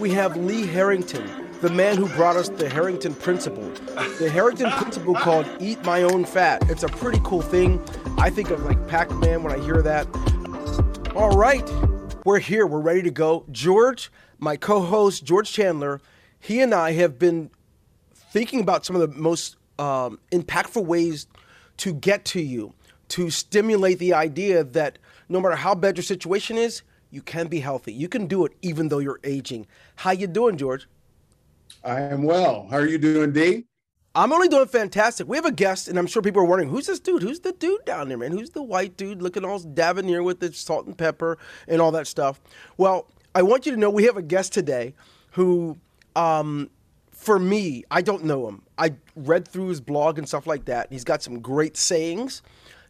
we have Lee Harrington, the man who brought us the Harrington Principle. The Harrington Principle called Eat My Own Fat. It's a pretty cool thing. I think of like Pac Man when I hear that. All right, we're here. We're ready to go. George, my co host, George Chandler, he and I have been thinking about some of the most um, impactful ways to get to you, to stimulate the idea that no matter how bad your situation is, you can be healthy. You can do it even though you're aging. How you doing, George? I am well. How are you doing, D? I'm only doing fantastic. We have a guest, and I'm sure people are wondering, who's this dude? Who's the dude down there, man? Who's the white dude looking all debonair with the salt and pepper and all that stuff? Well, I want you to know we have a guest today who, um, for me, I don't know him. I read through his blog and stuff like that. He's got some great sayings.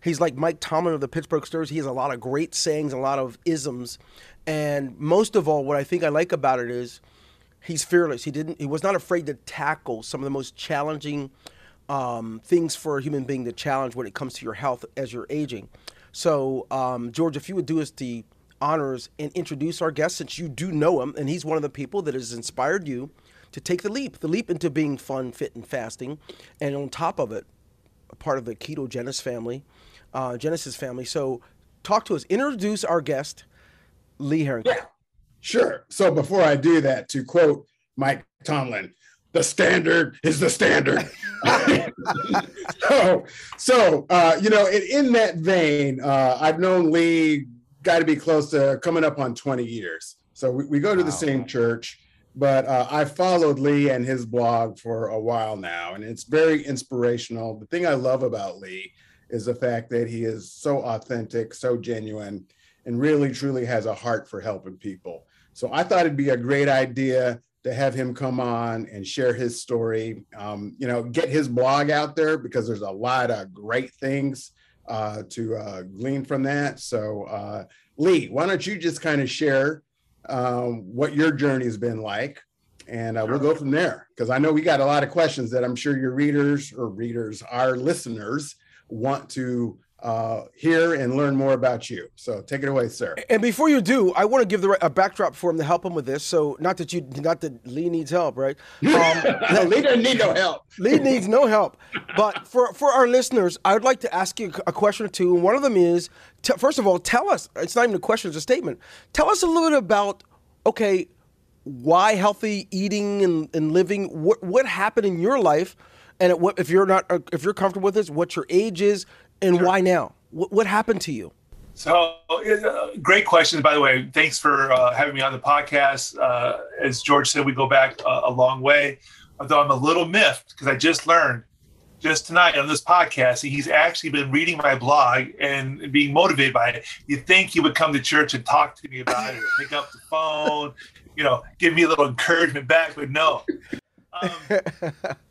He's like Mike Tomlin of the Pittsburgh Steelers. He has a lot of great sayings, a lot of isms, and most of all, what I think I like about it is he's fearless. He didn't. He was not afraid to tackle some of the most challenging um, things for a human being to challenge when it comes to your health as you're aging. So, um, George, if you would do us the honors and introduce our guest, since you do know him, and he's one of the people that has inspired you to take the leap, the leap into being fun, fit, and fasting, and on top of it, a part of the ketogenesis family, uh, Genesis family. So, talk to us. Introduce our guest, Lee Harrington. Yeah, sure. So before I do that, to quote Mike Tomlin, the standard is the standard. so, so uh, you know, in, in that vein, uh, I've known Lee got to be close to coming up on 20 years. So we, we go to wow. the same church, but uh, I followed Lee and his blog for a while now, and it's very inspirational. The thing I love about Lee is the fact that he is so authentic, so genuine, and really truly has a heart for helping people. So I thought it'd be a great idea to have him come on and share his story. Um, you know, get his blog out there because there's a lot of great things uh, to uh, glean from that. So, uh, Lee, why don't you just kind of share um, what your journey has been like? And uh, we'll go from there because I know we got a lot of questions that I'm sure your readers or readers, our listeners, want to uh, hear and learn more about you. So take it away, sir. And before you do, I want to give the a backdrop for him to help him with this. So not that you, not that Lee needs help, right? Um, Lee doesn't need no help. Lee needs no help. But for for our listeners, I would like to ask you a question or two. And one of them is, t- first of all, tell us. It's not even a question; it's a statement. Tell us a little bit about, okay, why healthy eating and, and living. What what happened in your life? And what, if you're not if you're comfortable with this, what your age is, and sure. why now? What, what happened to you? So, uh, great questions, by the way. Thanks for uh, having me on the podcast. Uh, as George said, we go back a, a long way. Although I'm a little miffed because I just learned just tonight on this podcast, he's actually been reading my blog and being motivated by it. You think he would come to church and talk to me about it, pick up the phone, you know, give me a little encouragement back, but no. Um,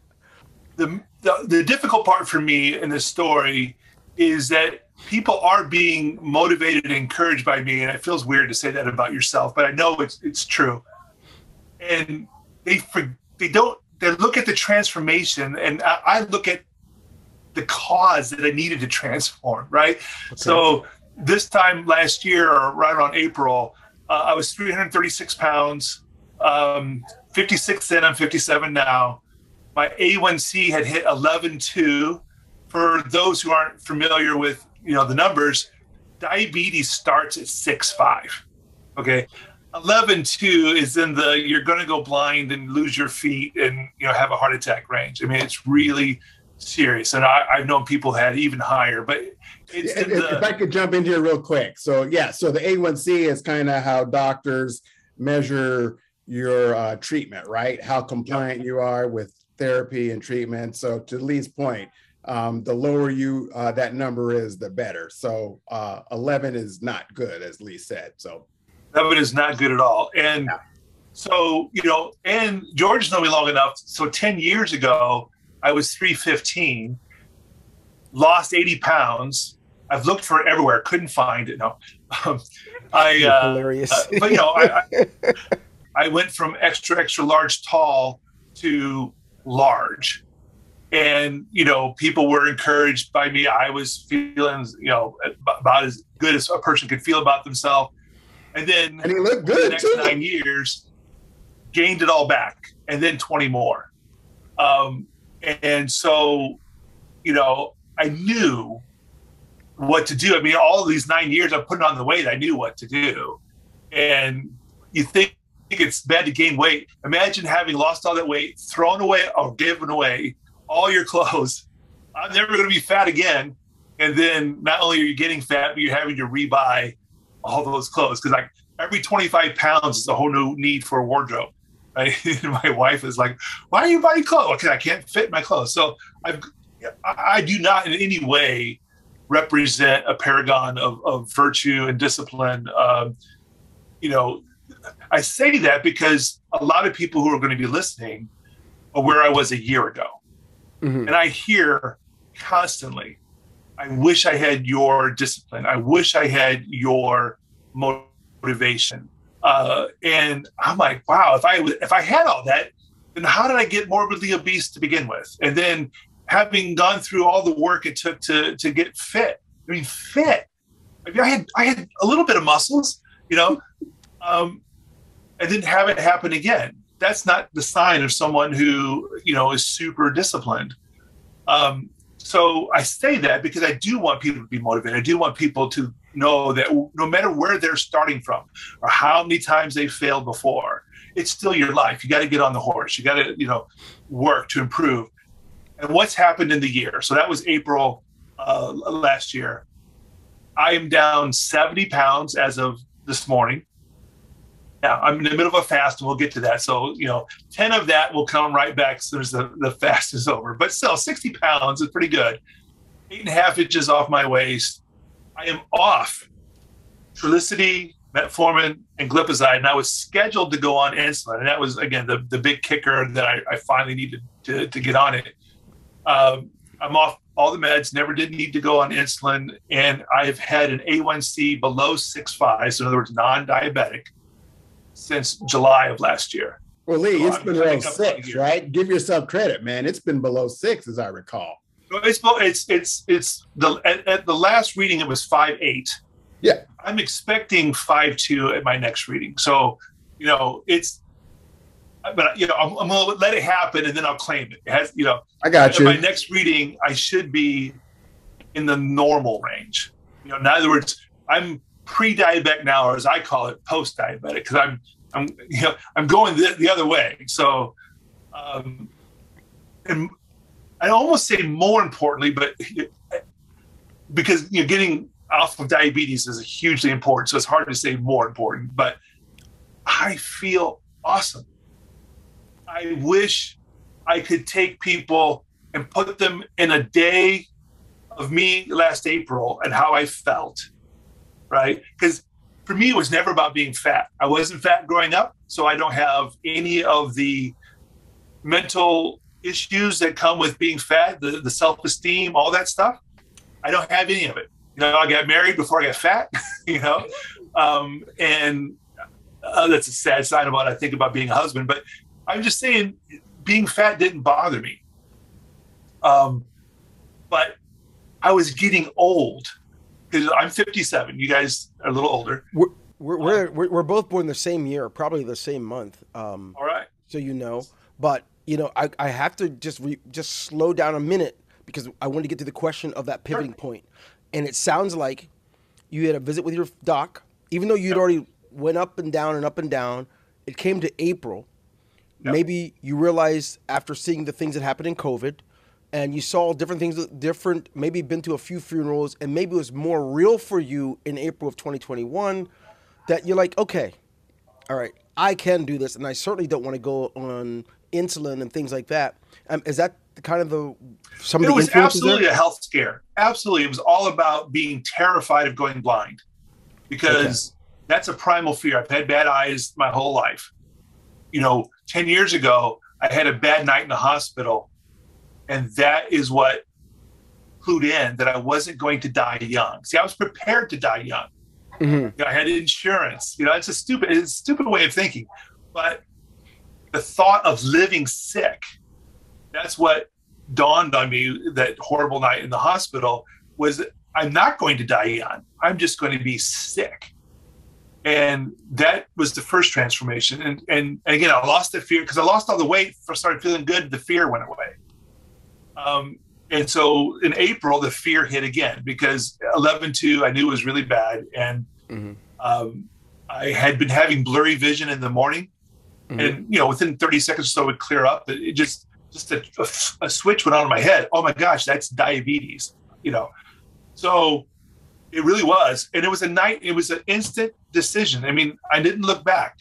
the, the, the difficult part for me in this story is that people are being motivated and encouraged by me, and it feels weird to say that about yourself, but I know it's it's true. And they they don't they look at the transformation, and I, I look at the cause that I needed to transform. Right. Okay. So this time last year, or right around April, uh, I was 336 pounds. Um, 56 then, I'm 57 now my A1C had hit 11.2. For those who aren't familiar with you know the numbers, diabetes starts at 6.5. Okay. 11.2 is in the you're going to go blind and lose your feet and you know have a heart attack range. I mean, it's really serious. And I, have known people had even higher, but if, the, if I could jump in here real quick. So yeah, so the A1C is kind of how doctors measure your uh, treatment, right? How compliant you are with therapy and treatment. So to Lee's point, um, the lower you uh, that number is, the better. So uh, 11 is not good, as Lee said. So 11 is not good at all. And yeah. so, you know, and George known me long enough. So 10 years ago, I was 315, lost 80 pounds. I've looked for it everywhere, couldn't find it. No, um, I uh, hilarious. uh, but you know, I, I, I went from extra extra large tall to large and you know people were encouraged by me i was feeling you know about as good as a person could feel about themselves and then and he looked good the next too. nine years gained it all back, and then 20 more. Um, and so, you know, I knew what to do. I mean, all these nine years of putting on the weight, I knew what to do. And you think it's bad to gain weight. Imagine having lost all that weight, thrown away or given away all your clothes. I'm never going to be fat again. And then not only are you getting fat, but you're having to rebuy all those clothes because like every 25 pounds is a whole new need for a wardrobe. Right? my wife is like, "Why are you buying clothes? Because I can't fit my clothes." So I've, I do not in any way represent a paragon of, of virtue and discipline. Um, you know, I say that because a lot of people who are going to be listening are where I was a year ago. Mm-hmm. And I hear constantly, I wish I had your discipline. I wish I had your motivation. Uh, and I'm like, wow, if I if I had all that, then how did I get morbidly obese to begin with? And then having gone through all the work it took to to get fit. I mean, fit. I, mean, I had I had a little bit of muscles, you know, um, I didn't have it happen again. That's not the sign of someone who you know is super disciplined. Um, so I say that because I do want people to be motivated. I do want people to know that no matter where they're starting from or how many times they failed before, it's still your life. You got to get on the horse. You got to you know work to improve. And what's happened in the year? So that was April uh, last year. I am down 70 pounds as of this morning. Now I'm in the middle of a fast, and we'll get to that. So you know, ten of that will come right back as soon as the, the fast is over. But still, sixty pounds is pretty good. Eight and a half inches off my waist. I am off Trulicity, metformin, and glipizide, and I was scheduled to go on insulin, and that was again the the big kicker that I, I finally needed to to get on it. Um, I'm off all the meds, never did need to go on insulin, and I've had an A1C below 6.5, so in other words, non-diabetic since July of last year. Well, Lee, so it's I'm been below six, right? Give yourself credit, man. It's been below six, as I recall. It's it's it's it's the at, at the last reading it was five eight. Yeah, I'm expecting five two at my next reading. So, you know, it's but you know, I'm, I'm, gonna let it happen and then I'll claim it. It has, you know, I got you. My next reading, I should be in the normal range. You know, in other words, I'm pre-diabetic now, or as I call it, post-diabetic, because I'm I'm you know I'm going the, the other way. So, um, and I almost say more importantly, but because you know getting off of diabetes is hugely important, so it's hard to say more important. But I feel awesome. I wish I could take people and put them in a day of me last April and how I felt right? Because for me, it was never about being fat. I wasn't fat growing up, so I don't have any of the mental issues that come with being fat, the, the self esteem, all that stuff. I don't have any of it. You know, I got married before I got fat, you know, um, and uh, that's a sad sign what I think about being a husband. But I'm just saying, being fat didn't bother me. Um, but I was getting old because I'm 57. You guys are a little older. We're we're, we're, we're, we're both born the same year, probably the same month. Um, All right. So you know, but you know, I, I have to just re, just slow down a minute because I want to get to the question of that pivoting sure. point. And it sounds like you had a visit with your doc, even though you'd yep. already went up and down and up and down. It came to April. Yep. Maybe you realized after seeing the things that happened in COVID and you saw different things, different, maybe been to a few funerals, and maybe it was more real for you in April of 2021 that you're like, okay, all right, I can do this, and I certainly don't want to go on insulin and things like that. Um, is that kind of the some it of the was absolutely there? a health scare. Absolutely, it was all about being terrified of going blind because okay. that's a primal fear. I've had bad eyes my whole life. You know, ten years ago, I had a bad night in the hospital and that is what clued in that I wasn't going to die young. See, I was prepared to die young. Mm-hmm. You know, I had insurance. You know, it's a stupid, it's a stupid way of thinking. But the thought of living sick, that's what dawned on me that horrible night in the hospital was I'm not going to die young. I'm just going to be sick. and that was the first transformation. And and, and again, I lost the fear because I lost all the weight. I started feeling good. The fear went away. Um, and so in April, the fear hit again because 11.2 I knew was really bad, and mm-hmm. um, I had been having blurry vision in the morning, mm-hmm. and you know within 30 seconds or so it would clear up. It just just a, a, a switch went on in my head. Oh my gosh, that's diabetes. You know, so it really was, and it was a night. It was an instant decision. I mean, I didn't look back,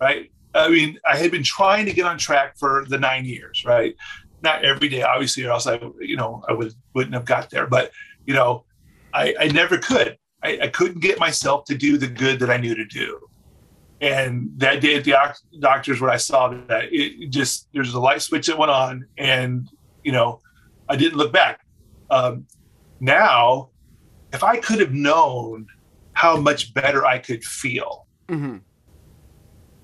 right? I mean, I had been trying to get on track for the nine years, right? Not every day, obviously, or else I, you know, I would wouldn't have got there. But you know, I, I never could. I, I couldn't get myself to do the good that I knew to do. And that day at the doctor's, when I saw that, it just there's a light switch that went on, and you know, I didn't look back. Um, now if I could have known how much better I could feel, mm-hmm.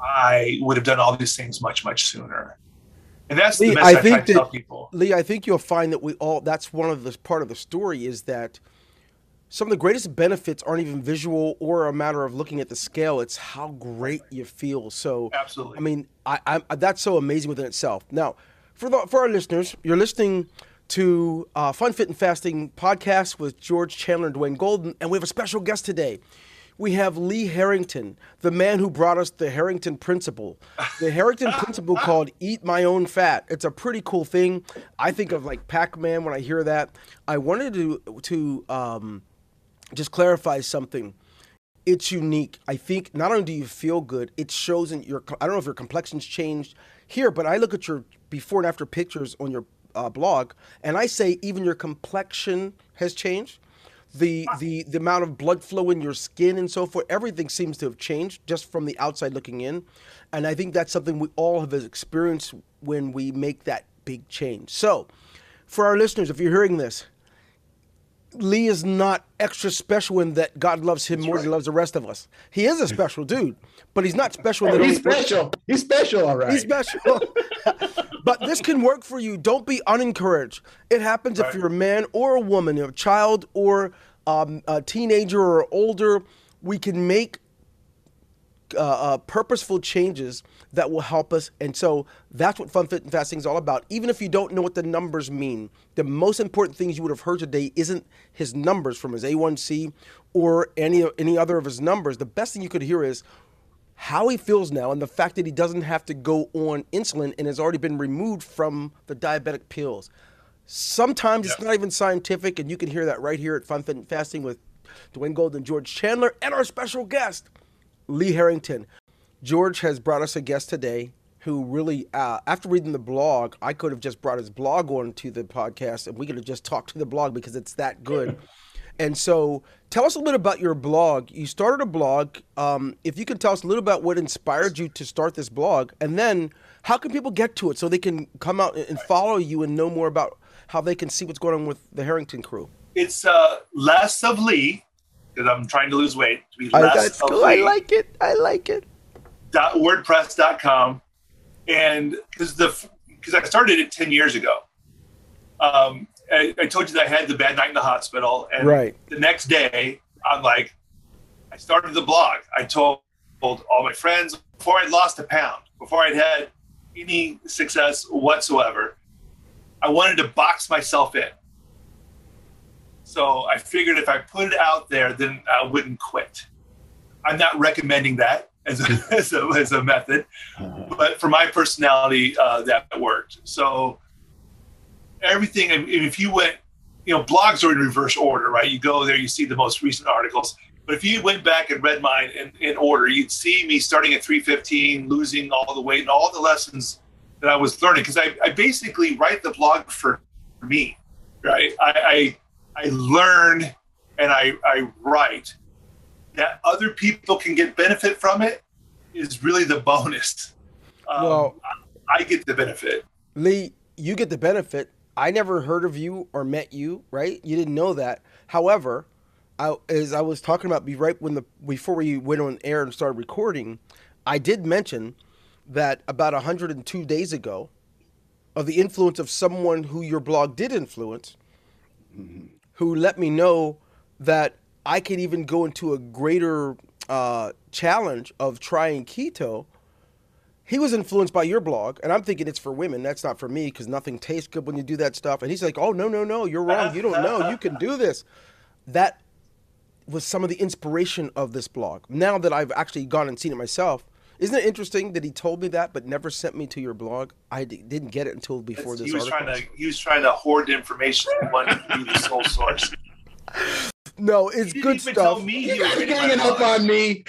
I would have done all these things much, much sooner. And that's Lee, the message I, I think that, tell people. Lee, I think you'll find that we all that's one of the part of the story is that some of the greatest benefits aren't even visual or a matter of looking at the scale. It's how great you feel. So, absolutely. I mean, I, I that's so amazing within itself. Now, for the for our listeners, you're listening to uh, Fun Fit and Fasting podcast with George Chandler and Dwayne Golden, and we have a special guest today. We have Lee Harrington, the man who brought us the Harrington Principle. The Harrington Principle called Eat My Own Fat. It's a pretty cool thing. I think of like Pac Man when I hear that. I wanted to, to um, just clarify something. It's unique. I think not only do you feel good, it shows in your, I don't know if your complexion's changed here, but I look at your before and after pictures on your uh, blog, and I say even your complexion has changed. The, the the amount of blood flow in your skin and so forth, everything seems to have changed just from the outside looking in, and I think that's something we all have experienced when we make that big change. So, for our listeners, if you're hearing this, Lee is not extra special in that God loves him That's more right. than he loves the rest of us. He is a special dude, but he's not special. He's special. He's special, all right. He's special. but this can work for you. Don't be unencouraged. It happens right. if you're a man or a woman, a child or um, a teenager or older. We can make uh, uh, purposeful changes that will help us. And so that's what Fun Fit and Fasting is all about. Even if you don't know what the numbers mean, the most important things you would have heard today isn't his numbers from his A1C or any any other of his numbers. The best thing you could hear is how he feels now and the fact that he doesn't have to go on insulin and has already been removed from the diabetic pills. Sometimes yep. it's not even scientific, and you can hear that right here at Fun Fit and Fasting with Dwayne Gold and George Chandler and our special guest, Lee Harrington. George has brought us a guest today who really, uh, after reading the blog, I could have just brought his blog on to the podcast and we could have just talked to the blog because it's that good. and so, tell us a little bit about your blog. You started a blog. Um, if you can tell us a little about what inspired you to start this blog, and then how can people get to it so they can come out and follow you and know more about how they can see what's going on with the Harrington crew? It's uh, less of Lee because I'm trying to lose weight. To be less cool. I like it. I like it. Dot WordPress.com, and because the because I started it ten years ago. Um, I, I, told you that I had the bad night in the hospital, and right. the next day I'm like, I started the blog. I told, told all my friends before I'd lost a pound, before I'd had any success whatsoever. I wanted to box myself in. So I figured if I put it out there, then I wouldn't quit. I'm not recommending that as a, as a, as a method, uh-huh. but for my personality, uh, that worked. So everything, if you went, you know, blogs are in reverse order, right? You go there, you see the most recent articles. But if you went back and read mine in, in order, you'd see me starting at 315, losing all the weight and all the lessons that I was learning. Because I, I basically write the blog for me, right? I, I I learn and I, I write that other people can get benefit from it is really the bonus. Um, well, I get the benefit. Lee, you get the benefit. I never heard of you or met you, right? You didn't know that. However, I, as I was talking about, be right when the before we went on air and started recording, I did mention that about 102 days ago, of the influence of someone who your blog did influence, mm-hmm who let me know that I could even go into a greater uh, challenge of trying keto, he was influenced by your blog, and I'm thinking it's for women. That's not for me because nothing tastes good when you do that stuff. And he's like, "Oh no, no, no, you're wrong. You don't know. You can do this." That was some of the inspiration of this blog. Now that I've actually gone and seen it myself, isn't it interesting that he told me that but never sent me to your blog? I d- didn't get it until before That's, this he was article. trying to he was trying to hoard information and wanted to be the sole source. No, it's He good didn't even stuff. tell me he You was guys reading my ganging up on me.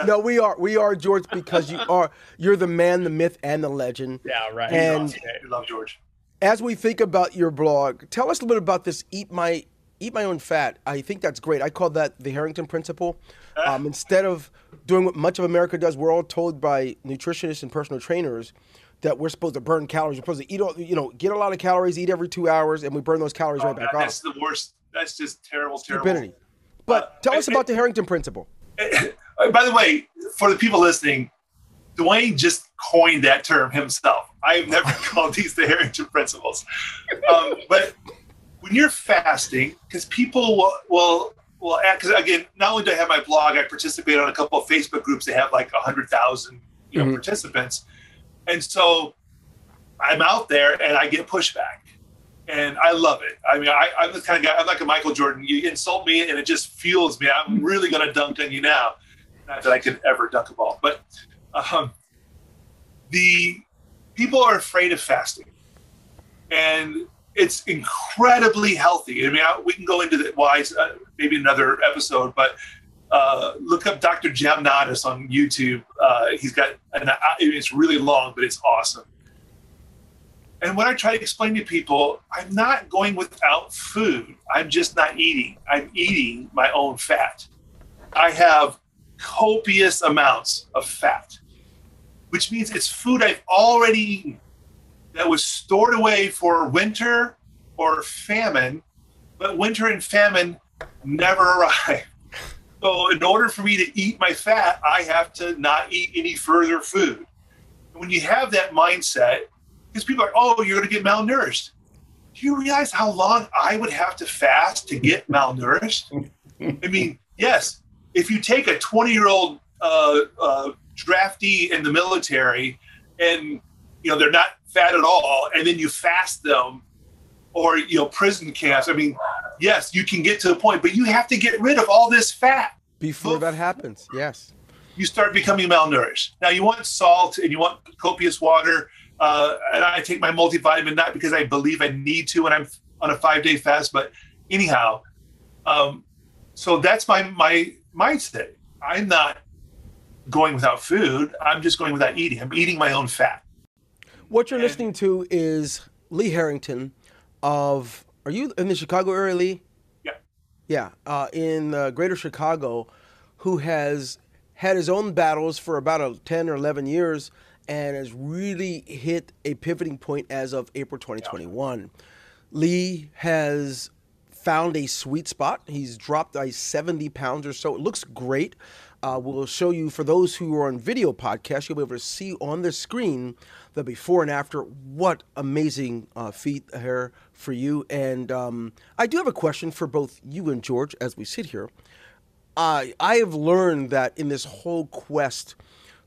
no, we are we are George because you are you're the man, the myth, and the legend. Yeah, right. And We love George. as we think about your blog, tell us a little bit about this eat my eat my own fat. I think that's great. I call that the Harrington principle. Um, instead of doing what much of America does, we're all told by nutritionists and personal trainers that we're supposed to burn calories. We're supposed to eat, all, you know, get a lot of calories, eat every two hours, and we burn those calories Oh, right back God, off. that's the worst. That's just terrible, terrible. Stupidity. But Uh, tell us I- about the Harrington principle. Uh, By the way, for the people listening, Dwayne just coined that term himself. I've never called these the Harrington principles. Um, but when you're fasting, because people will will will because again, not only do I have my blog, I participate on a couple of Facebook groups that have like hundred thousand you know Mhm. participants, and so I'm out there and I get pushback. And I love it. I mean, I, I'm the kind of guy. I'm like a Michael Jordan. You insult me, and it just fuels me. I'm really going to dunk on you now. Not that I could ever dunk a ball, but um, the people are afraid of fasting, and it's incredibly healthy. I mean, I, we can go into the why uh, maybe another episode, but uh, look up Dr. Jamnadas on YouTube. Uh, he's got an, uh, it's really long, but it's awesome. And when I try to explain to people, I'm not going without food. I'm just not eating. I'm eating my own fat. I have copious amounts of fat, which means it's food I've already eaten that was stored away for winter or famine, but winter and famine never arrive. So, in order for me to eat my fat, I have to not eat any further food. When you have that mindset, because people are, oh, you're going to get malnourished. Do you realize how long I would have to fast to get malnourished? I mean, yes, if you take a 20 year old uh, uh, draftee in the military and you know they're not fat at all, and then you fast them, or you know prison camps. I mean, yes, you can get to the point, but you have to get rid of all this fat. Before that happens, yes. You start becoming malnourished. Now you want salt and you want copious water. Uh, and I take my multivitamin not because I believe I need to when I'm on a five day fast, but anyhow. Um, so that's my my mindset. I'm not going without food. I'm just going without eating. I'm eating my own fat. What you're And- listening to is Lee Harrington of. Are you in the Chicago area, Lee? Yeah. Yeah, uh, in uh, Greater Chicago, who has had his own battles for about a 10 or 11 years and has really hit a pivoting point as of April 2021. Lee has found a sweet spot. He's dropped like 70 pounds or so. It looks great. Uh, we'll show you, for those who are on video podcast, you'll be able to see on the screen the before and after. What amazing uh, feat here for you. And um, I do have a question for both you and George as we sit here. I I have learned that in this whole quest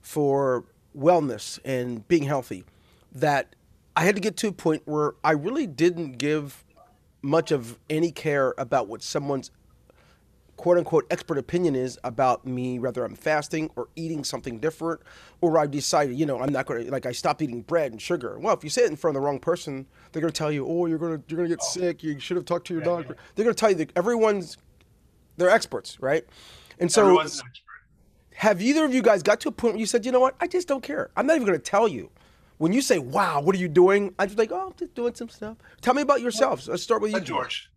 for wellness and being healthy, that I had to get to a point where I really didn't give much of any care about what someone's quote unquote expert opinion is about me, whether I'm fasting or eating something different, or I've decided, you know, I'm not going to, like, I stopped eating bread and sugar. Well, if you say it in front of the wrong person, they're going to tell you, oh, you're going to, you're going to get sick. You should have talked to your doctor. They're going to tell you that everyone's, they're experts, right? And so, an have either of you guys got to a point where you said, you know what, I just don't care. I'm not even going to tell you. When you say, wow, what are you doing? I'm just like, oh, I'm just doing some stuff. Tell me about yourselves. Let's start with you, Uh, George.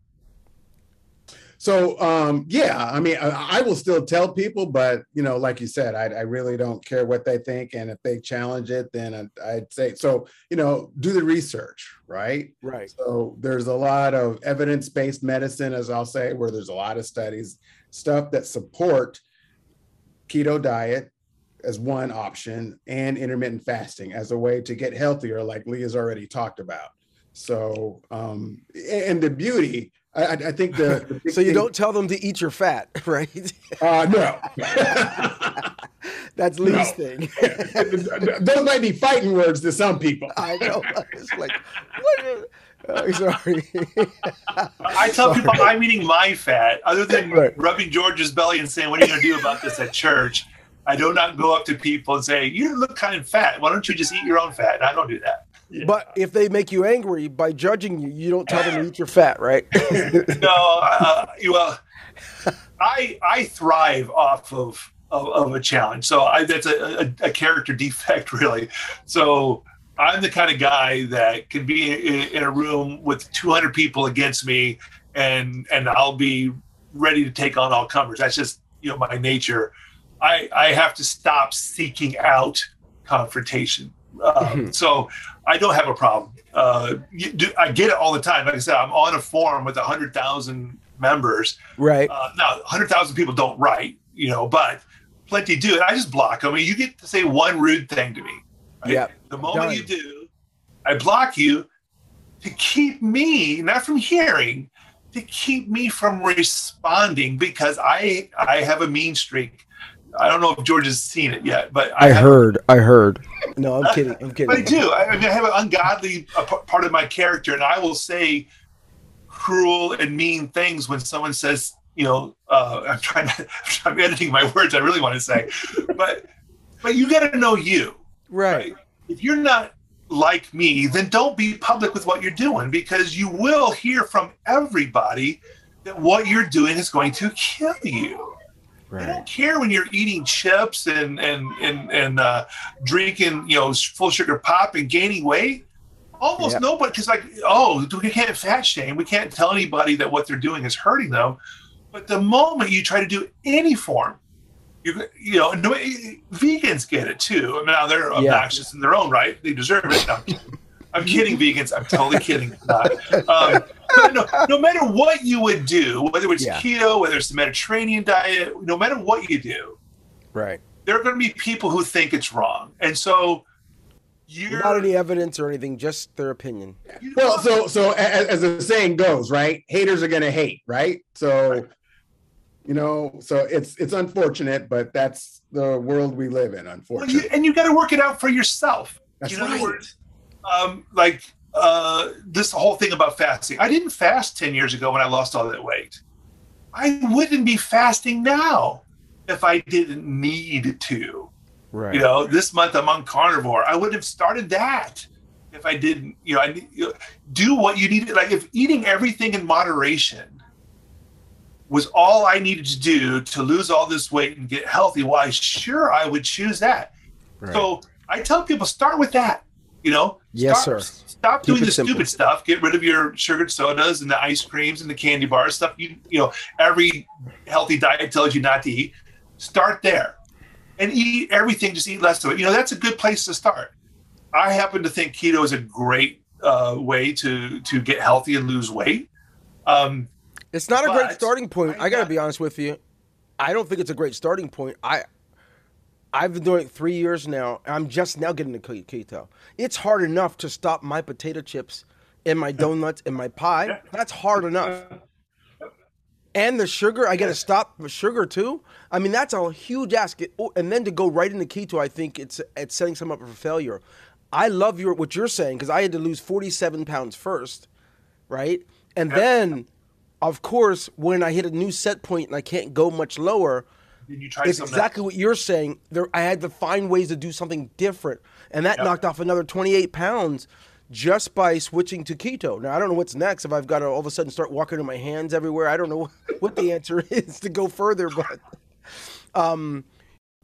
So um, yeah, I mean, I, I will still tell people, but you know, like you said, I, I really don't care what they think, and if they challenge it, then I, I'd say so. You know, do the research, right? Right. So there's a lot of evidence-based medicine, as I'll say, where there's a lot of studies, stuff that support keto diet as one option and intermittent fasting as a way to get healthier, like Lee has already talked about. So, um, and the beauty I, I think the, the so you thing, don't tell them to eat your fat, right? Uh, no. That's Lee's no. thing. Those might be fighting words to some people. I know. It's like, what? Oh, sorry. I tell sorry. people I'm eating my fat. Other than right. rubbing George's belly and saying, "What are you going to do about this at church?" I do not go up to people and say, "You look kind of fat. Why don't you just eat your own fat?" And I don't do that. Yeah. But if they make you angry by judging you, you don't tell them to eat your fat, right? no, uh, well, I I thrive off of of, of a challenge, so I, that's a, a, a, character defect, really. So I'm the kind of guy that can be in, in a room with 200 people against me, and and I'll be ready to take on all comers. That's just you know my nature. I I have to stop seeking out confrontation. Uh, mm-hmm. So I don't have a problem. Uh, do, I get it all the time. Like I said, I'm on a forum with 100,000 members. Right. Uh, now, 100,000 people don't write, you know, but plenty do. And I just block. I mean, you get to say one rude thing to me. Right? Yeah. The moment Done. you do, I block you to keep me, not from hearing, to keep me from responding because I I have a mean streak. I don't know if George has seen it yet, but I, I heard. I heard. No, I'm kidding. I'm kidding. I do. I, mean, I have an ungodly part of my character, and I will say cruel and mean things when someone says, you know, uh, I'm trying to. I'm editing my words. I really want to say, but but you got to know you, right? right? If you're not like me, then don't be public with what you're doing because you will hear from everybody that what you're doing is going to kill you. Right. I don't care when you're eating chips and and and and uh, drinking, you know, full sugar pop and gaining weight. Almost yep. nobody, because like, oh, we can't fat shame. We can't tell anybody that what they're doing is hurting them. But the moment you try to do any form, you you know, no, vegans get it too. I mean, now they're obnoxious yeah. in their own right; they deserve it. I'm kidding, vegans. I'm totally kidding. Um, no, no, matter what you would do, whether it's yeah. keto, whether it's the Mediterranean diet, no matter what you do, right, there are going to be people who think it's wrong, and so you're not any evidence or anything, just their opinion. Well, so so as, as the saying goes, right? Haters are going to hate, right? So. Right. You know, so it's it's unfortunate, but that's the world we live in. Unfortunately, well, you, and you got to work it out for yourself. That's you know, right um, like uh, this whole thing about fasting. I didn't fast 10 years ago when I lost all that weight. I wouldn't be fasting now if I didn't need to. Right. You know, this month I'm on carnivore. I would have started that if I didn't, you know, I you know, do what you need. Like if eating everything in moderation was all I needed to do to lose all this weight and get healthy, why sure I would choose that. Right. So I tell people start with that. You know, yes, stop, sir. Stop Keep doing the simple. stupid stuff. Get rid of your sugared sodas and the ice creams and the candy bars stuff. You you know, every healthy diet tells you not to eat. Start there, and eat everything. Just eat less of it. You know, that's a good place to start. I happen to think keto is a great uh, way to to get healthy and lose weight. Um, it's not a great starting point. I, I got to be honest with you. I don't think it's a great starting point. I I've been doing it three years now. I'm just now getting to keto. It's hard enough to stop my potato chips and my donuts and my pie. That's hard enough. And the sugar, I got to stop the sugar too. I mean, that's a huge ask. Oh, and then to go right into keto, I think it's it's setting some up for failure. I love your what you're saying because I had to lose 47 pounds first, right? And then, of course, when I hit a new set point and I can't go much lower you try it's exactly what you're saying. There, I had to find ways to do something different, and that yep. knocked off another 28 pounds just by switching to keto. Now I don't know what's next. If I've got to all of a sudden start walking with my hands everywhere, I don't know what the answer is to go further. But um,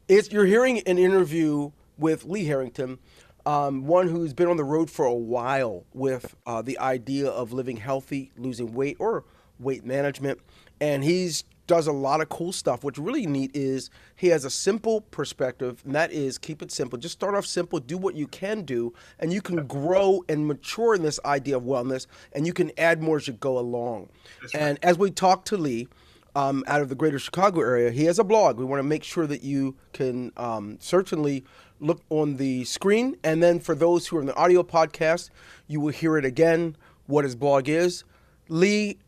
it's you're hearing an interview with Lee Harrington, um, one who's been on the road for a while with uh, the idea of living healthy, losing weight, or weight management, and he's does a lot of cool stuff. What's really neat is he has a simple perspective, and that is keep it simple. Just start off simple, do what you can do, and you can grow and mature in this idea of wellness, and you can add more as you go along. and as we talk to Lee, um, out of the greater Chicago area, he has a blog. We want to make sure that you can um, certainly look on the screen, and then for those who are in the audio podcast, you will hear it again what his blog is. Lee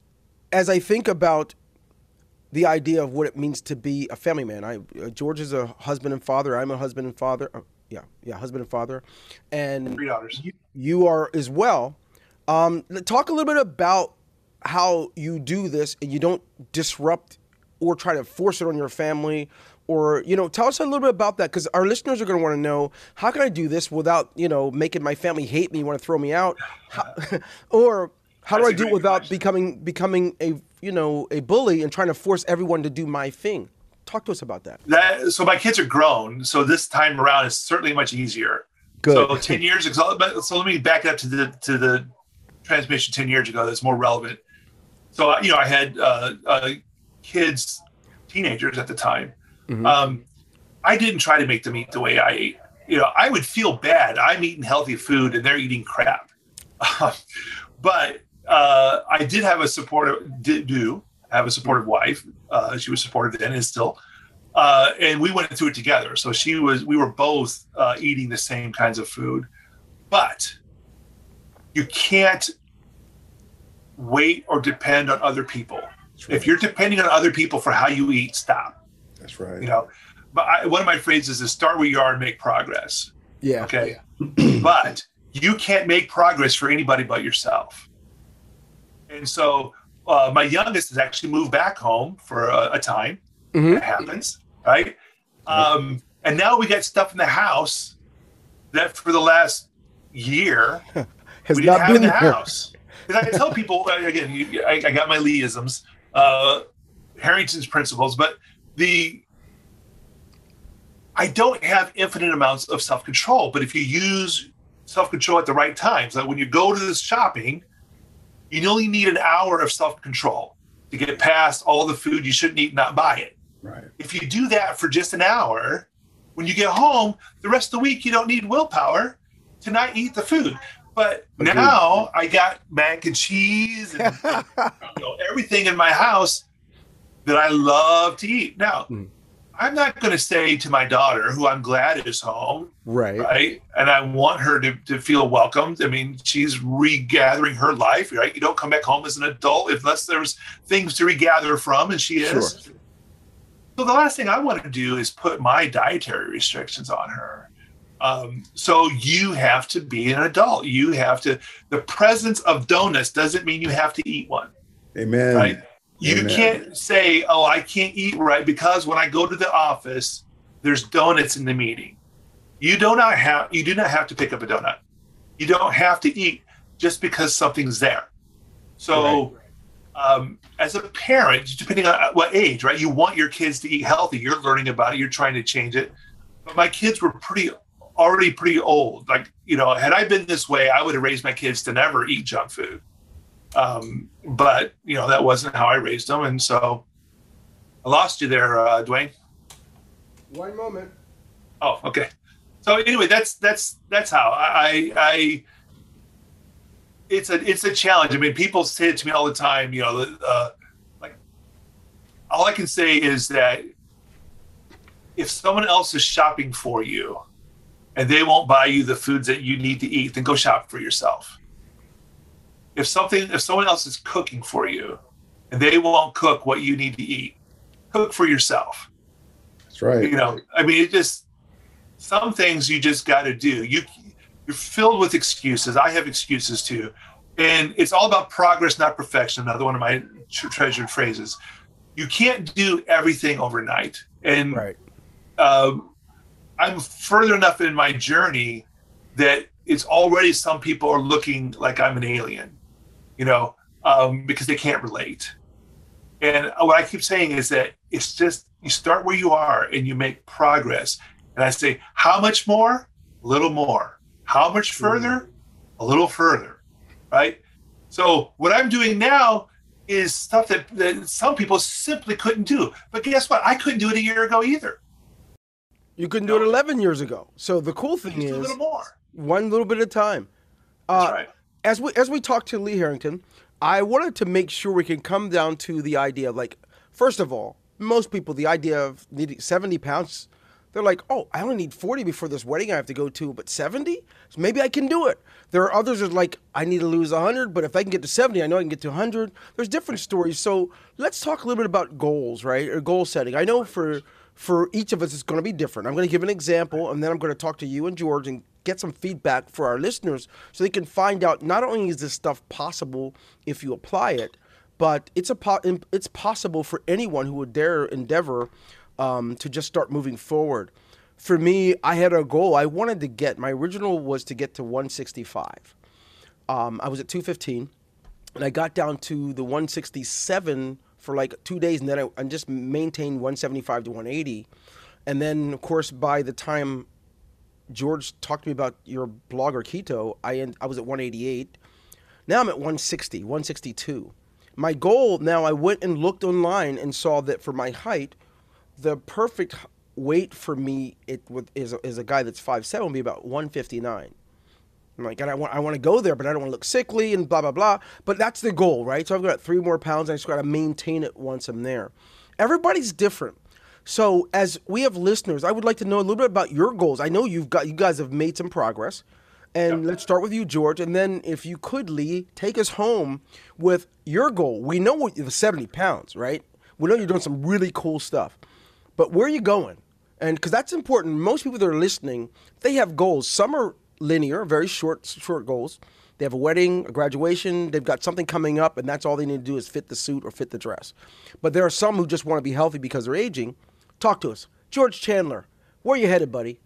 as I think about the idea of what it means to be a family man, I uh, George is a husband and father. I'm a husband and father. Uh, yeah, yeah, husband and father, and Three daughters. You, you are as well. Um, talk a little bit about how you do this and you don't disrupt or try to force it on your family or you know tell us a little bit about that because our listeners are going to want to know how can i do this without you know making my family hate me want to throw me out how, or how That's do I do it without question. becoming becoming a you know a bully and trying to force everyone to do my thing talk to us about that That so my kids are grown, so this time around is certainly much easier. Good. So ten years ago, so let me back up to the to the transmission ten years ago. That's more relevant. So you know, I had uh, uh, kids, teenagers at the time. Um, I didn't try to make them eat the way I ate. You know, I would feel bad. I'm eating healthy food and they're eating crap. but uh, I did have a supportive, did do have a supportive wife. Uh, she was supportive then and still. Uh, and we went through it together. So she was, we were both uh, eating the same kinds of food, but you can't wait or depend on other people. If you're depending on other people for how you eat, stop. That's right. You know, but I, one of my phrases is start where you are and make progress. yeah Okay. but you can't make progress for anybody but yourself. And so uh, my youngest has actually moved back home for a, a time. Mhm. It happens, right? Um, and now we got stuff in the house that for the last year has we didn't not have been in the there house. Because I tell people uh, again, you, I, I got my Leeisms, uh, Harrington's principles, but the I don't have infinite amounts of self control. But if you use self control at the right times, like when you go to this shopping, you only need an hour of self control to get past all the food you shouldn't eat, and not buy it. Right. If you do that for just an hour, when you get home, the rest of the week you don't need willpower to not eat the food. But Agreed. now I got mac and cheese and you know, everything in my house that I love to eat. Now, Mm. I'm not going to say to my daughter, who I'm glad is home, right right? And I want her to, to feel welcomed. I mean, she's regathering her life, right? You don't come back home as an adult unless there's things to regather from, and she is. Sure. So the last thing I want to do is put my dietary restrictions on her. Um, so you have to be an adult. You have to. The presence of donuts doesn't mean you have to eat one, Amen. right? You Amen. can't say, "Oh, I can't eat right because when I go to the office, there's donuts in the meeting." You do not have. You do not have to pick up a donut. You don't have to eat just because something's there. So, um, as a parent, depending on what age, right? You want your kids to eat healthy. You're learning about it. You're trying to change it. But my kids were pretty already pretty old. Like you know, had I been this way, I would have raised my kids to never eat junk food. Um, but you know, that wasn't how I raised them, and so I lost you there, uh, Dwayne. one moment Oh, okay. So anyway, that's that's that's how I I it's a it's a challenge. I mean, people say it to me all the time. You know, uh, like all I can say is that if someone else is shopping for you and they won't buy you the foods that you need to eat, then go shop for yourself. If something if someone else is cooking for you and they won't cook what you need to eat, cook for yourself. That's right. you know i mean it just some things you just got to do. You you're filled with excuses. I have excuses too. And it's all about progress not perfection. Another one of my tr- treasured phrases. You can't do everything overnight. And right. um, i'm further enough in my journey that it's already some people are looking like i'm an alien you know um, because they can't relate and what I keep saying is that it's just you start where you are and you make progress. And I say, how much more? A little more. How much further? A little further. Right? So what I'm doing now is stuff that, that some people simply couldn't do. But guess what? I couldn't do it a year ago either. you couldn't do it 11 years ago so the cool thing Just do a is little more. one little bit at a time That's Uh, right. As we as we talk to Lee Harrington, I wanted to make sure we can come down to the idea of like, first of all, most people the idea of needing seventy pounds they're like, oh, I only need 40 before this wedding I have to go to, but 70? So maybe I can do it. There are others that are like, I need to lose 100, but if I can get to 70, I know I can get to 100. There's different stories. So let's talk a little bit about goals, right? Or goal setting. I know for for each of us it's going to be different. I'm going to give an example and then I'm going to talk to you and George and get some feedback for our listeners so they can find out not only is this stuff possible if you apply it, but it's a po- it's possible for anyone who would dare endeavor um, to just start moving forward. For me, I had a goal. I wanted to get my original was to get to 165. Um, I was at 215, and I got down to the 167 for like two days, and then I, I just maintained 175 to 180. And then, of course, by the time George talked to me about your blogger keto, I I was at 188. Now I'm at 160, 162. My goal now, I went and looked online and saw that for my height, the perfect weight for me it is a, is a guy that's five seven would be about 159. I'm like, and I want I want to go there, but I don't want to look sickly and blah blah blah. But that's the goal, right? So I've got three more pounds. I just got to maintain it once I'm there. Everybody's different. So as we have listeners, I would like to know a little bit about your goals. I know you've got you guys have made some progress. And yep. let's start with you, George. And then, if you could, Lee, take us home with your goal. We know what the 70 pounds, right? We know you're doing some really cool stuff. But where are you going? And because that's important. Most people that are listening, they have goals. Some are linear, very short, short goals. They have a wedding, a graduation, they've got something coming up, and that's all they need to do is fit the suit or fit the dress. But there are some who just want to be healthy because they're aging. Talk to us. George Chandler, where you headed, buddy?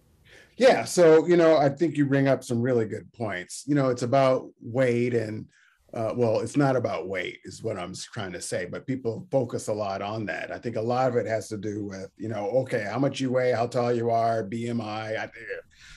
Yeah, so you know, I think you bring up some really good points. You know, it's about weight and uh, well, it's not about weight, is what I'm trying to say, but people focus a lot on that. I think a lot of it has to do with, you know, okay, how much you weigh, how tall you are, BMI. I,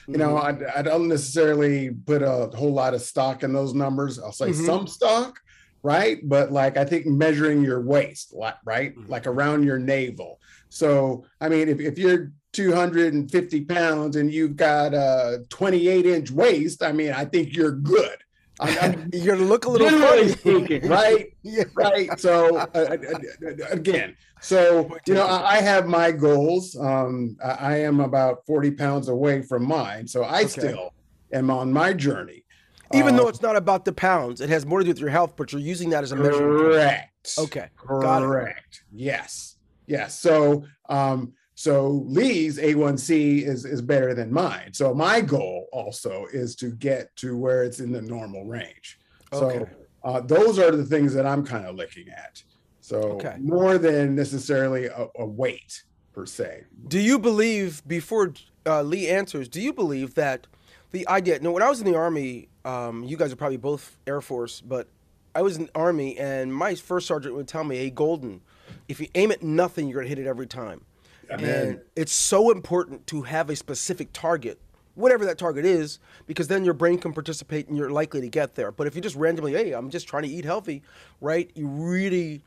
you know, mm-hmm. I, I, don't necessarily put a whole lot of stock in those numbers. I'll say mm-hmm. some stock, right? But like, I think measuring your waist, right? Mm-hmm. Like around your navel. So, I mean, if, if you're 250 pounds and you've got a 28 inch waist, I mean, I think you're good I'm, you're gonna look a little funny, speaking, right? yeah. Right. So uh, uh, uh, again, so you know, I, I have my goals. Um, I, I, am about 40 pounds away from mine, so I okay. still am on my journey. Even uh, though it's not about the pounds, it has more to do with your health, but you're using that as a measure. Correct. Okay. Correct. Yes. Yes. So um, so Lee's A1C is, is better than mine. So my goal also is to get to where it's in the normal range. Okay. So uh, those are the things that I'm kind of looking at. So okay. more than necessarily a, a, weight per se. Do you believe, before uh, Lee answers, do you believe that the idea, no, when I was in the Army, um, you guys are probably both Air Force, but I was in the Army and my first sergeant would tell me, hey, Golden, if you aim at nothing, you're going to hit it every time. And it's so important to have a specific target, whatever that target is, because then your brain can participate and you're likely to get there. But if you just randomly, hey, I'm just trying to eat healthy, right? You really,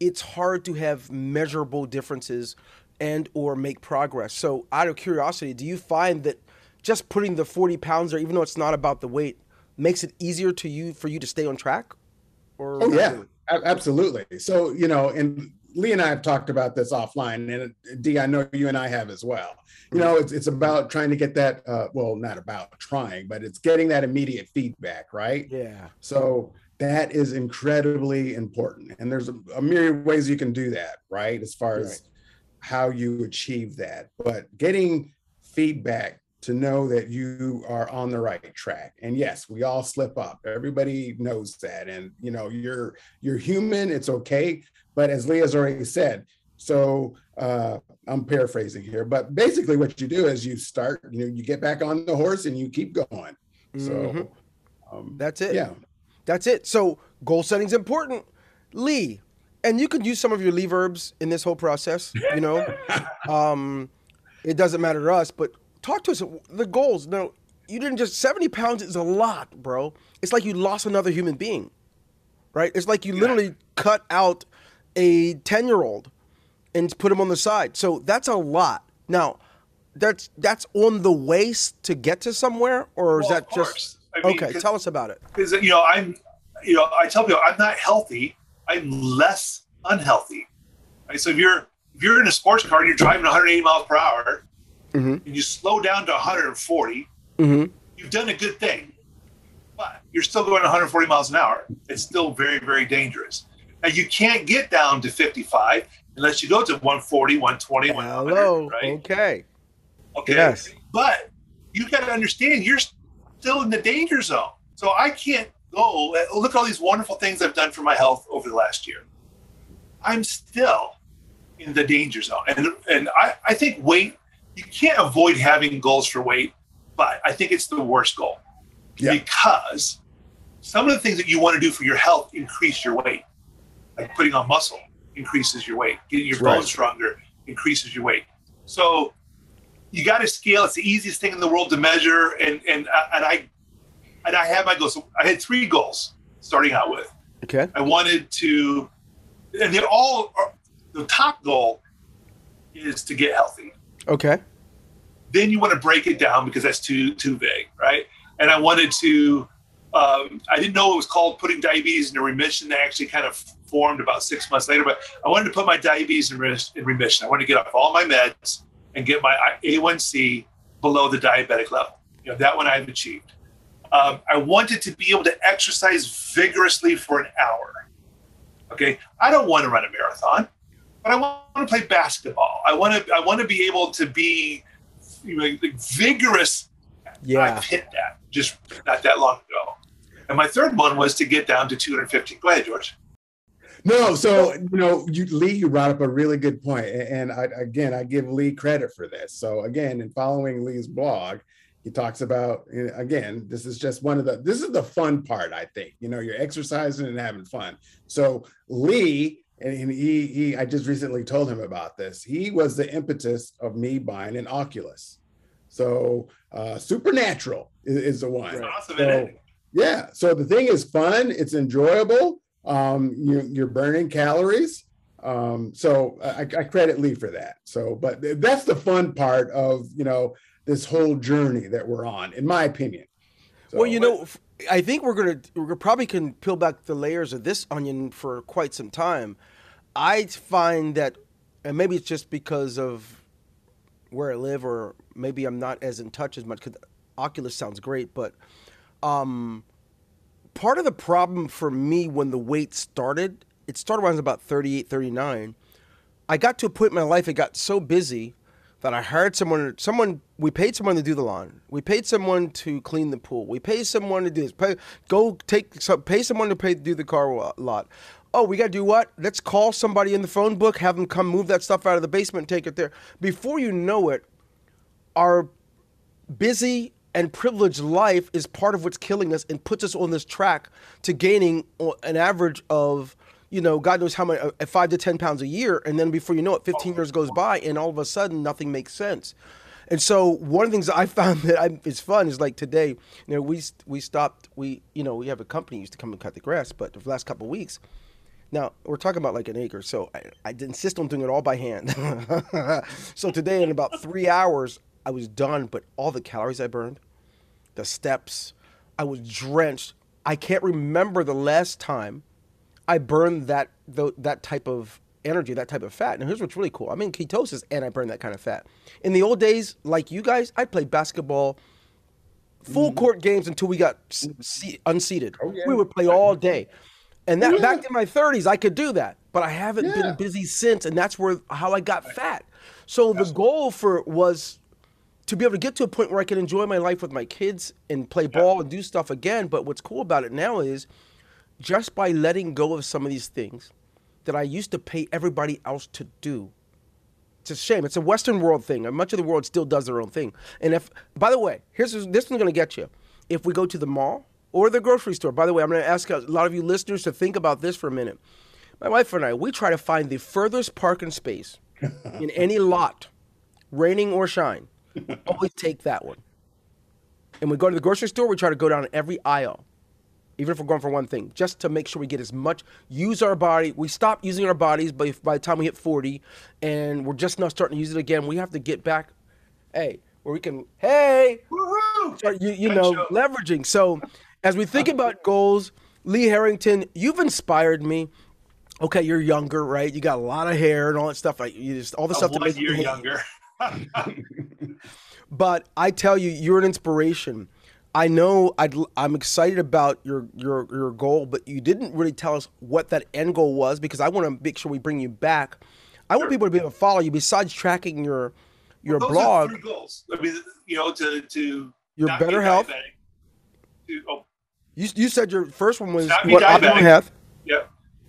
it's hard to have measurable differences and or make progress. So out of curiosity, do you find that just putting the 40 pounds there, even though it's not about the weight, makes it easier to you for you to stay on track? Or oh yeah, absolutely. So you know, and Lee and I have talked about this offline, and D, I know you and I have as well. You know, it's it's about trying to get that. Uh, well, not about trying, but it's getting that immediate feedback, right? Yeah. So that is incredibly important, and there's a, a myriad ways you can do that, right? As far as right. how you achieve that, but getting feedback to know that you are on the right track and yes we all slip up everybody knows that and you know you're you're human it's okay but as Leah's already said, so uh, I'm paraphrasing here, but basically what you do is you start, you know, you get back on the horse and you keep going. So mm-hmm. um, that's it. Yeah, that's it. So goal setting is important, Lee, and you could use some of your Lee verbs in this whole process. You know, um, it doesn't matter to us, but talk to us. The goals. No, you didn't just 70 pounds is a lot, bro. It's like you lost another human being, right? It's like you literally cut out a 10 year old and put him on the side. So that's a lot. Now, that's that's on the waist to get to somewhere, or is well, that just I mean, okay? Tell us about it. Because you know, I'm, you know, I tell people I'm not healthy. I'm less unhealthy. Right? So if you're if you're in a sports car and you're driving 180 miles per hour, and you slow down to 140, Mm-hmm. you've done a good thing. But you're still going 140 miles an hour. It's still very, very dangerous. Now you can't get down to 55 unless you go to 140, 120, 100, Hello. right? Okay. Okay. Yes. But you got to understand you're still in the danger zone. So I can't go oh, look at all these wonderful things I've done for my health over the last year. I'm still in the danger zone. And and I, I think weight, you can't avoid having goals for weight, but I think it's the worst goal. Yeah. Because some of the things that you want to do for your health increase your weight. Like putting on muscle increases your weight. Getting your Right. bones stronger increases your weight. So you got to scale. It's the easiest thing in the world to measure, and and uh, and I and I have my goals. So I had three goals starting out with. Okay. I wanted to, and they're all the top goal is to get healthy. Okay. Then you want to break it down because that's too too vague, right? And I wanted to. Um, I didn't know it was called putting diabetes in remission. That actually kind of formed about six months later. But I wanted to put my diabetes in, in remission. I wanted to get off all my meds and get my A1C below the diabetic level. You know that one I've achieved. Um, I wanted to be able to exercise vigorously for an hour. Okay, I don't want to run a marathon, but I want to play basketball. I want to. I want to be able to be you know, like vigorous. Yeah. I've hit that just not that long ago. And my third one was to get down to 250. Go ahead, George. No, so you know, you, Lee, you brought up a really good and I, again, I give Lee credit for this. So again, in following Lee's blog, he talks about again, this is just one of the this is the fun part. I think you know, you're exercising and having fun. So Lee, and he he, I just recently told him about this. He was the impetus of me buying an Oculus. So uh, Supernatural is, is the one. Awesome, So- yeah. So the thing is fun. It's enjoyable. Um, you, you're burning calories. Um, so I, I credit Lee for that. So, but that's the fun part of you know this whole journey that we're on, in my opinion. So, Well, you know, I think we're gonna we're probably can peel back the layers of this onion for quite some time. I find that, and maybe it's just because of where I live, or maybe I'm not as in touch as much. Because Oculus sounds great, but um, part of the problem for me when the weight started, it started when I was about 38, 39. I got to a point in my life, it got so busy that I hired someone. Someone we paid someone to do the lawn. We paid someone to clean the pool. We paid someone to do this. Pay, go take so, pay someone to pay to do the car lot. Oh, we got to do what? Let's call somebody in the phone book, have them come move that stuff out of the basement, take it there. Before you know it, our busy and privileged life is part of what's killing us and puts us on this track to gaining an average of you know god knows how many uh, five to ten pounds a year. And then before you know it 15 years goes by and all of a sudden nothing makes sense. And so one of the things i found that I, is fun is like today you know we we stopped we you know we have a company used to come and cut the grass but the last couple weeks now we're talking about like an acre, so I, I insist on doing it all by hand. so today, in about three hours, I was done. But all the calories I burned, the steps, I was drenched. I can't remember the last time I burned that tho- that type of energy, that type of fat. And here's what's really cool: I'm in ketosis, and I burn that kind of fat. In the old days, like you guys, I played basketball full mm-hmm. court games until we got se- unseated. Oh, yeah. We would play all day. And that Yeah. back mm-hmm. in my 30s, I could do that, but I haven't Yeah. been busy since, and that's where how I got fat. So the goal for was to be able to get to a point where I can enjoy my life with my kids and play ball and do stuff again. But what's cool about it now is just by letting go of some of these things that I used to pay everybody else to do. It's a shame. It's a Western world thing. Much of the world still does their own thing. And if, by the way, here's this one's going to get you. If we go to the mall or the grocery store, by the way, I'm going to ask a lot of you listeners to think about this for a minute. My wife and I, we try to find the furthest parking space in any lot, raining or shine. Always take that one. And we go to the grocery store, we try to go down every aisle, even if we're going for one thing, just to make sure we get as much, use our body. We stop using our bodies by, by the time we hit 40, and we're just not starting to use it again. We have to get back, hey, where we can, hey, Woohoo! start, you, you know, show. leveraging. So as we think about goals, Lee Harrington, you've inspired me. Okay, you're younger, right? You got a lot of hair and all that stuff. Like you just all the stuff one year younger. But I tell you, you're an inspiration. I know i am excited about your, your your goal, but you didn't really tell us what that end goal was because I want to make sure we bring you back. I want people to be able to follow you besides tracking your your well, blog. three goals. I mean, you know, to to your better health. To, oh, you, you said your first one was what optimal health. Yeah.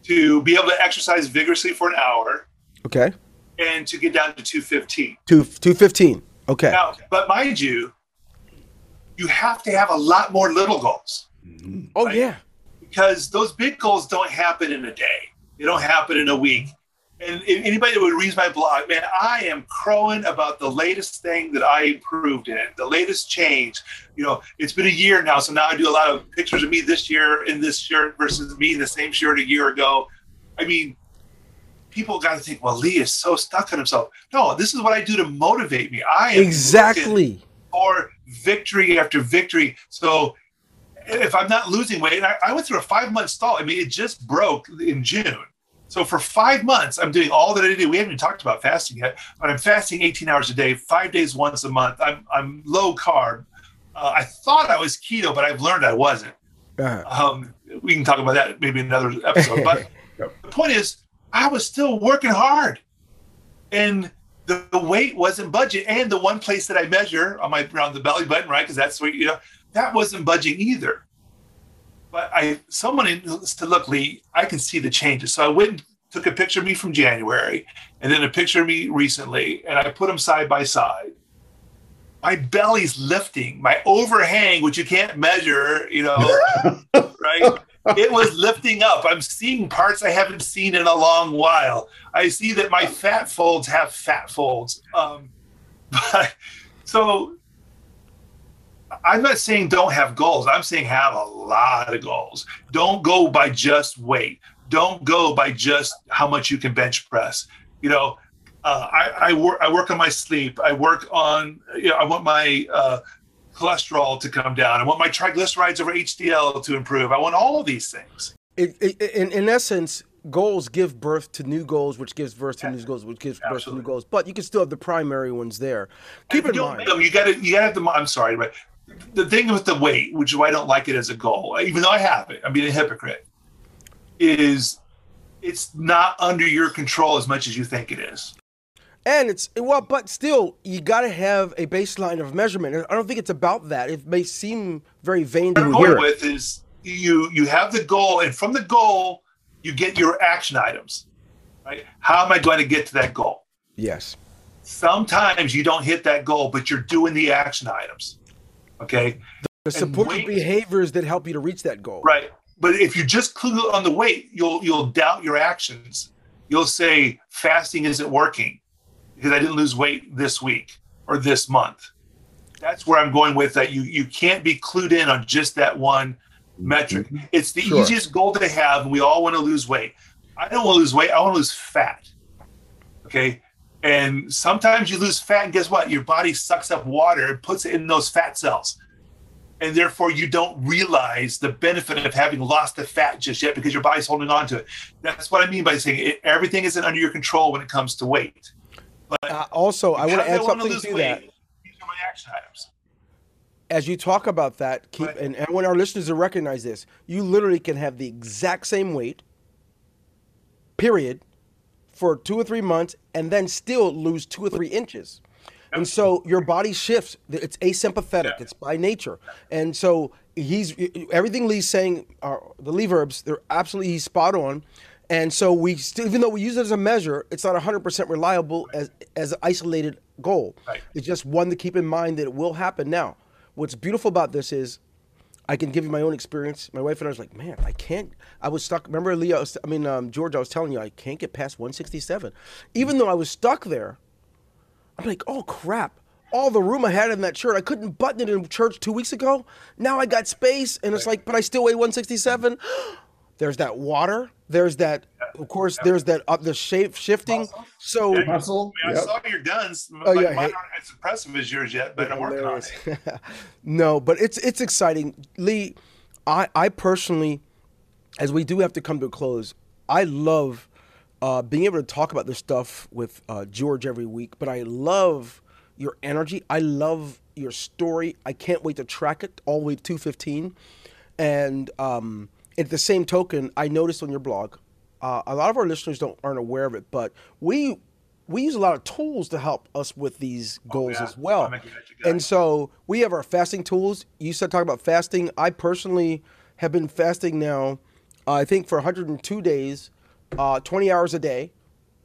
To be able to exercise vigorously for an hour. Okay. And to get down to 215. Two, 215. Okay. Now, but mind you, you have to have a lot more little goals. Oh, right? yeah. Because those big goals don't happen in a day, they don't happen in a week. And anybody that would read my blog, man, I am crowing about the latest thing that I improved in, the latest change. You know, it's been a year now, so now I do a lot of pictures of me this year in this shirt versus me in the same shirt a year ago. I mean, people got to think, well, Lee is so stuck on himself. No, this is what I do to motivate me. I am exactly for victory after victory. So if I'm not losing weight, I, I went through a five month stall. I mean, it just broke in June. So for five months, I'm doing all that I do. We haven't even talked about fasting yet, but I'm fasting 18 hours a day, five days once a month. I'm I'm low carb. Uh, I thought I was keto, but I've learned I wasn't. Uh-huh. Um, we can talk about that maybe another episode. But the point is, I was still working hard, and the, the weight wasn't budging. And the one place that I measure on my around the belly button, right, because that's where you know that wasn't budging either but I someone to look, Lee, I can see the changes. So I went and took a picture of me from January and then a picture of me recently, and I put them side by side. My belly's lifting, my overhang, which you can't measure, you know, right? It was lifting up. I'm seeing parts I haven't seen in a long while. I see that my fat folds have fat folds. Um, but so I'm not saying don't have goals. I'm saying have a lot of goals. Don't go by just weight. Don't go by just how much you can bench press. You know, uh, I, I, work. I work on my sleep. I work on. You know, I want my uh, cholesterol to come down. I want my triglycerides over HDL to improve. I want all of these things. It, it, in, in essence, goals give birth to new goals, which gives birth to new goals, which gives birth to new goals. But you can still have the primary ones there. Keep in mind, you got to you got to have the. I'm sorry, but the thing with the weight, which is why I don't like it as a goal, even though I have it, I'm being a hypocrite, is it's not under your control as much as you think it is. And it's well, but still, you got to have a baseline of measurement. I don't think it's about that. It may seem very vain to. What with is you you have the goal, and from the goal, you get your action items. Right? How am I going to get to that goal? Yes. Sometimes you don't hit that goal, but you're doing the action items. Okay. The supportive behaviors that help you to reach that goal. Right. But if you just clue on the weight, you'll you'll doubt your actions. You'll say fasting isn't working because I didn't lose weight this week or this month. That's where I'm going with that. You you can't be clued in on just that one metric. Mm-hmm. It's the sure. easiest goal to have, and we all want to lose weight. I don't want to lose weight. I want to lose fat. Okay. And sometimes you lose fat, and guess what? Your body sucks up water and puts it in those fat cells. And therefore, you don't realize the benefit of having lost the fat just yet because your body's holding on to it. That's what I mean by saying it, everything isn't under your control when it comes to weight. But uh, also, I want to add something to, to weight, that. These are my action items. As you talk about that, keep and, and when our listeners will recognize this, you literally can have the exact same weight, period, for two or three months and then still lose two or three inches. And so your body shifts. It's asympathetic. It's by nature. And so he's everything Lee's saying. Are, the Lee verbs they're absolutely he's spot on. And so we still, even though we use it as a measure, it's not 100% reliable as as an isolated goal. Right. It's just one to keep in mind that it will happen. Now, what's beautiful about this is I can give you my own experience. My wife and I was like, man, I can't. I was stuck. Remember, Leo? I mean, um, George. I was telling you, I can't get past 167. Even though I was stuck there, I'm like, oh crap! All the room I had in that shirt, I couldn't button it in church two weeks ago. Now I got space, and it's like, but I still weigh 167. There's that water. There's that, of course. There's that uh, the shape shifting. Muscle. So yeah, muscle. I, mean, yep. I saw your guns. Oh like, yeah, mine aren't as impressive as yours yet, but I'm working on it. no, but it's it's exciting, Lee. I I personally, as we do have to come to a close, I love uh, being able to talk about this stuff with uh, George every week. But I love your energy. I love your story. I can't wait to track it all the way to 215. And um, at the same token, I noticed on your blog, uh, a lot of our listeners don't aren't aware of it, but we we use a lot of tools to help us with these oh, goals oh, yeah. as well. And so we have our fasting tools. You said talk about fasting. I personally have been fasting now, uh, I think for 102 days, uh, 20 hours a day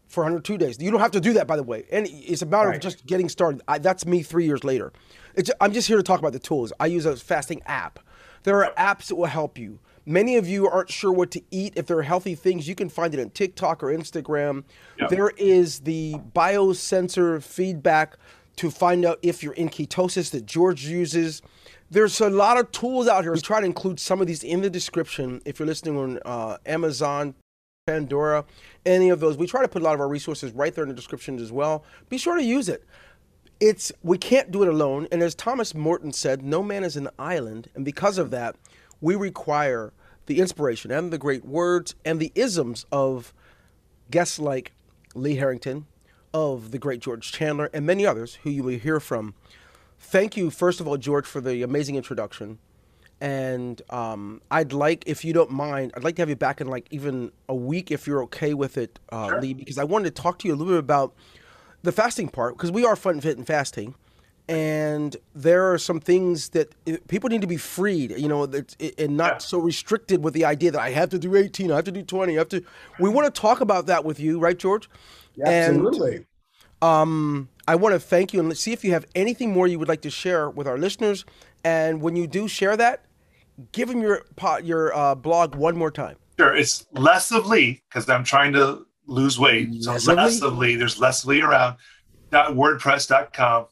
for 102 days. You don't have to do that, by the way. And it's a matter right. of just getting started. I, that's me three years later. It's, I'm just here to talk about the tools. I use a fasting app. There are apps that will help you. Many of you aren't sure what to eat. If there are healthy things, you can find it on TikTok or Instagram. Yep. There is the biosensor feedback to find out if you're in ketosis that George uses. There's a lot of tools out here. We try to include some of these in the description if you're listening on uh, Amazon, Pandora, any of those. We try to put a lot of our resources right there in the description as well. Be sure to use it. It's we can't do it alone, and as Thomas Morton said, no man is an island, and because of that, we require the inspiration and the great words and the isms of guests like Lee Harrington, of the great George Chandler, and many others who you will hear from. Thank you, first of all, George, for the amazing introduction. And um, I'd like, if you don't mind, I'd like to have you back in like even a week if you're okay with it, uh, sure. Lee, because I wanted to talk to you a little bit about the fasting part, because we are fun, fit, and fasting and there are some things that people need to be freed, you know, and not yeah. so restricted with the idea that I have to do 18, I have to do 20, I have to. We want to talk about that with you, right, George? Yeah, absolutely. Um, I want to thank you and let's see if you have anything more you would like to share with our listeners. And when you do share that, give them your your uh, blog one more time. Sure, it's less of Lee because I'm trying to lose weight. So less, less of Lee. There's less of Lee around. WordPress.com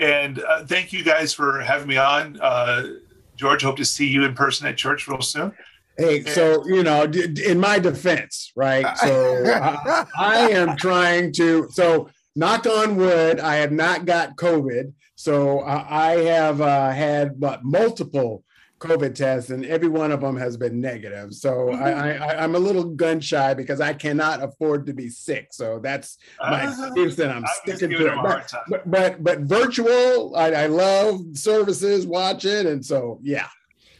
and uh, thank you guys for having me on. Uh, George, hope to see you in person at church real soon. Hey, so you know, in my defense, right? So I, I am trying to. So knock on wood, I have not got COVID. So I have uh, had but multiple COVID tests, and every one of them has been negative. So mm-hmm. I, I, am a little gun shy because I cannot afford to be sick. So that's my uh, excuse, and I'm, I'm sticking to it. But, but, but, but virtual, I, I love services, watching, and so yeah.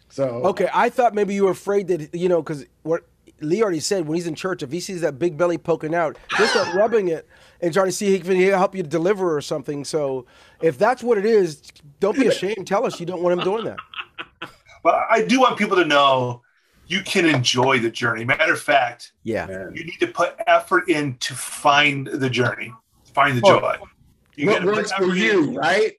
So okay, I thought maybe you were afraid that you know because what Lee already said when he's in church, if he sees that big belly poking out, he'll start rubbing it and trying to see if he can help you deliver or something. So if that's what it is, don't be ashamed. Tell us you don't want him doing that. But I do want people to know you can enjoy the journey. Matter of fact, yeah, you need to put effort in to find the journey, find the joy. You what works for you, in. right?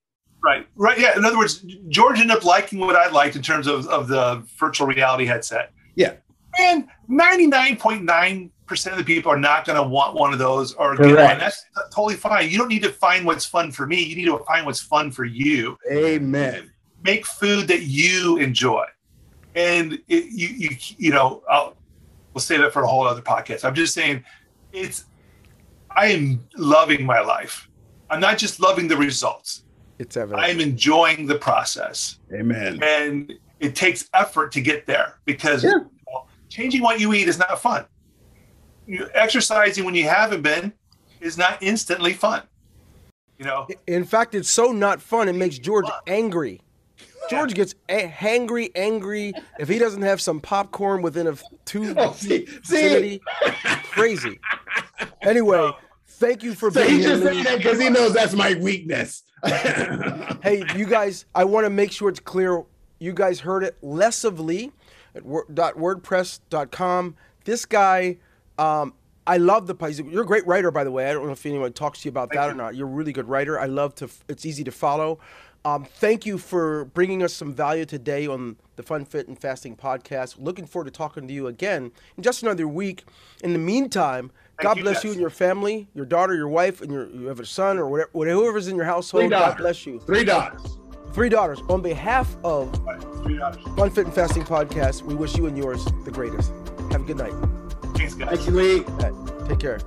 Right, right. Yeah. In other words, George ended up liking what I liked in terms of, of the virtual reality headset. Yeah. And 99.9% of the people are not going to want one of those or get one. That's totally fine. You don't need to find what's fun for me. You need to find what's fun for you. Amen make food that you enjoy. And it, you, you, you know, I'll, we'll save that for a whole other podcast. I'm just saying, it's, I am loving my life. I'm not just loving the results. It's evident. I'm enjoying the process. Amen. And it takes effort to get there because yeah. well, changing what you eat is not fun. You, exercising when you haven't been is not instantly fun. You know. In fact, it's so not fun. It makes George angry. George gets a- hangry, angry if he doesn't have some popcorn within a two oh, see, see? Crazy. Anyway, thank you for so being here. He just said that because he knows that's my weakness. hey, you guys, I want to make sure it's clear. You guys heard it. Less of Lee at wordpress.com. This guy, um, I love the place. You're a great writer, by the way. I don't know if anyone talks to you about Thank that you. or not. You're a really good writer. I love to. It's easy to follow. Um, thank you for bringing us some value today on the Fun Fit and Fasting podcast. Looking forward to talking to you again in just another week. In the meantime, thank God you bless guys. you and your family, your daughter, your wife, and your you have a son or whatever, whoever's in your household. God bless you. Three daughters. Three daughters. On behalf of Fun Fit and Fasting podcast, we wish you and yours the greatest. Have a good night. Thanks, guys. Thank you, Lee. Right, take care.